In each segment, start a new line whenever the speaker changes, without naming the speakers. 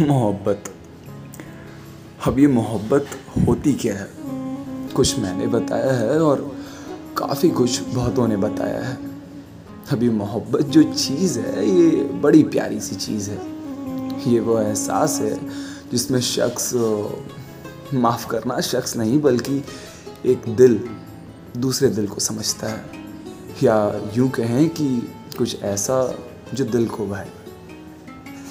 मोहब्बत। अब ये मोहब्बत होती क्या है? कुछ मैंने बताया है और काफ़ी कुछ बहुतों ने बताया है। अभी मोहब्बत जो चीज़ है, ये बड़ी प्यारी सी चीज़ है। ये वो एहसास है जिसमें शख्स माफ़ करना शख्स नहीं, बल्कि एक दिल दूसरे दिल को समझता है। या यूँ कहें कि कुछ ऐसा जो दिल को भाए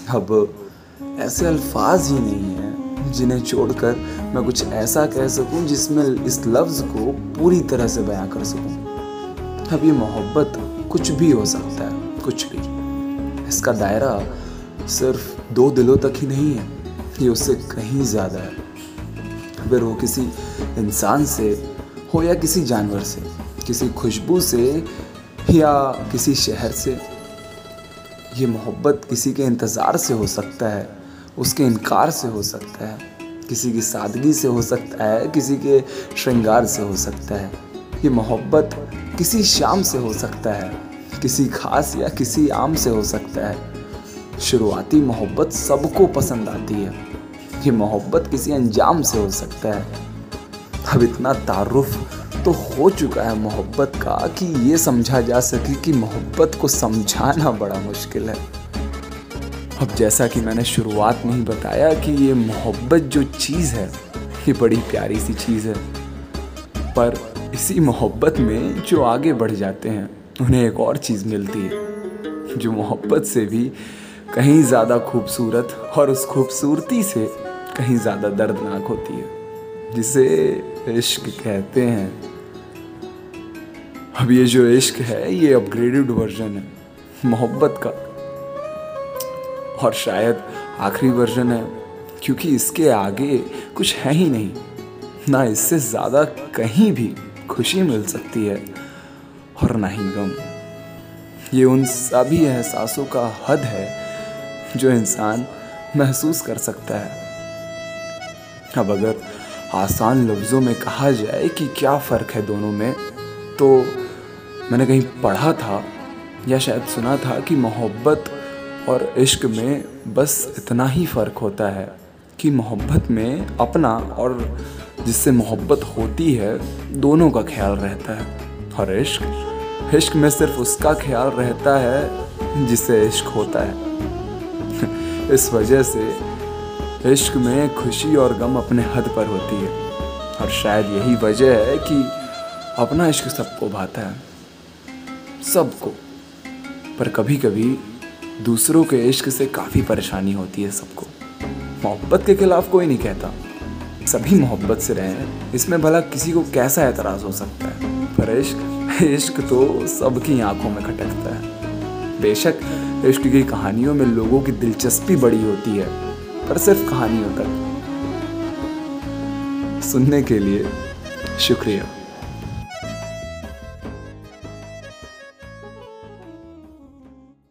अब ऐसे अल्फाज ही नहीं हैं जिन्हें छोड़कर मैं कुछ ऐसा कह सकूँ जिसमें इस लफ्ज़ को पूरी तरह से बयां कर सकूँ। अब ये मोहब्बत कुछ भी हो सकता है, कुछ भी। इसका दायरा सिर्फ़ दो दिलों तक ही नहीं है, ये उससे कहीं ज़्यादा है। अगर वो किसी इंसान से हो या किसी जानवर से, किसी खुशबू से या किसी शहर से ये मोहब्बत किसी के इंतज़ार से हो सकता है, उसके इनकार से हो सकता है, किसी की सादगी से हो सकता है, किसी के श्रृंगार से हो सकता है। ये मोहब्बत किसी शाम से हो सकता है, किसी खास या किसी आम से हो सकता है। शुरुआती मोहब्बत सबको पसंद आती है। ये मोहब्बत किसी अंजाम से हो सकता है। अब इतना तारुफ तो हो चुका है मोहब्बत का कि ये समझा जा सके कि मोहब्बत को समझाना बड़ा मुश्किल है। अब जैसा कि मैंने शुरुआत में ही बताया कि ये मोहब्बत जो चीज़ है, ये बड़ी प्यारी सी चीज़ है। पर इसी मोहब्बत में जो आगे बढ़ जाते हैं, उन्हें एक और चीज़ मिलती है, जो मोहब्बत से भी कहीं ज़्यादा खूबसूरत और उस खूबसूरती से कहीं ज़्यादा दर्दनाक होती है, जिसे इश्क कहते हैं। अब ये जो इश्क है, ये अपग्रेडेड वर्जन है, मोहब्बत का। और शायद आखिरी वर्जन है, क्योंकि इसके आगे कुछ है ही नहीं, ना इससे ज़्यादा कहीं भी खुशी मिल सकती है, और ना ही गम। ये उन सभी एहसासों का हद है, जो इंसान महसूस कर सकता है। अब अगर आसान लफ्ज़ों में कहा जाए कि क्या फ़र्क है दोनों में तो मैंने कहीं पढ़ा था या शायद सुना था कि मोहब्बत और इश्क में बस इतना ही फ़र्क होता है कि मोहब्बत में अपना और जिससे मोहब्बत होती है, दोनों का ख्याल रहता है। और इश्क इश्क में सिर्फ़ उसका ख्याल रहता है जिससे इश्क होता है। इस वजह से इश्क में खुशी और गम अपने हद पर होती है। और शायद यही वजह है कि अपना इश्क सबको भाता है। सबको। पर कभी कभी दूसरों के इश्क से काफ़ी परेशानी होती है सबको। मोहब्बत के खिलाफ कोई नहीं कहता। सभी मोहब्बत से रहें इसमें भला किसी को कैसा एतराज़ हो सकता है? पर इश्क इश्क तो सबकी आँखों में खटकता है। बेशक इश्क की कहानियों में लोगों की दिलचस्पी बड़ी होती है, पर सिर्फ़ कहानियों तक। सुनने के लिए शुक्रिया।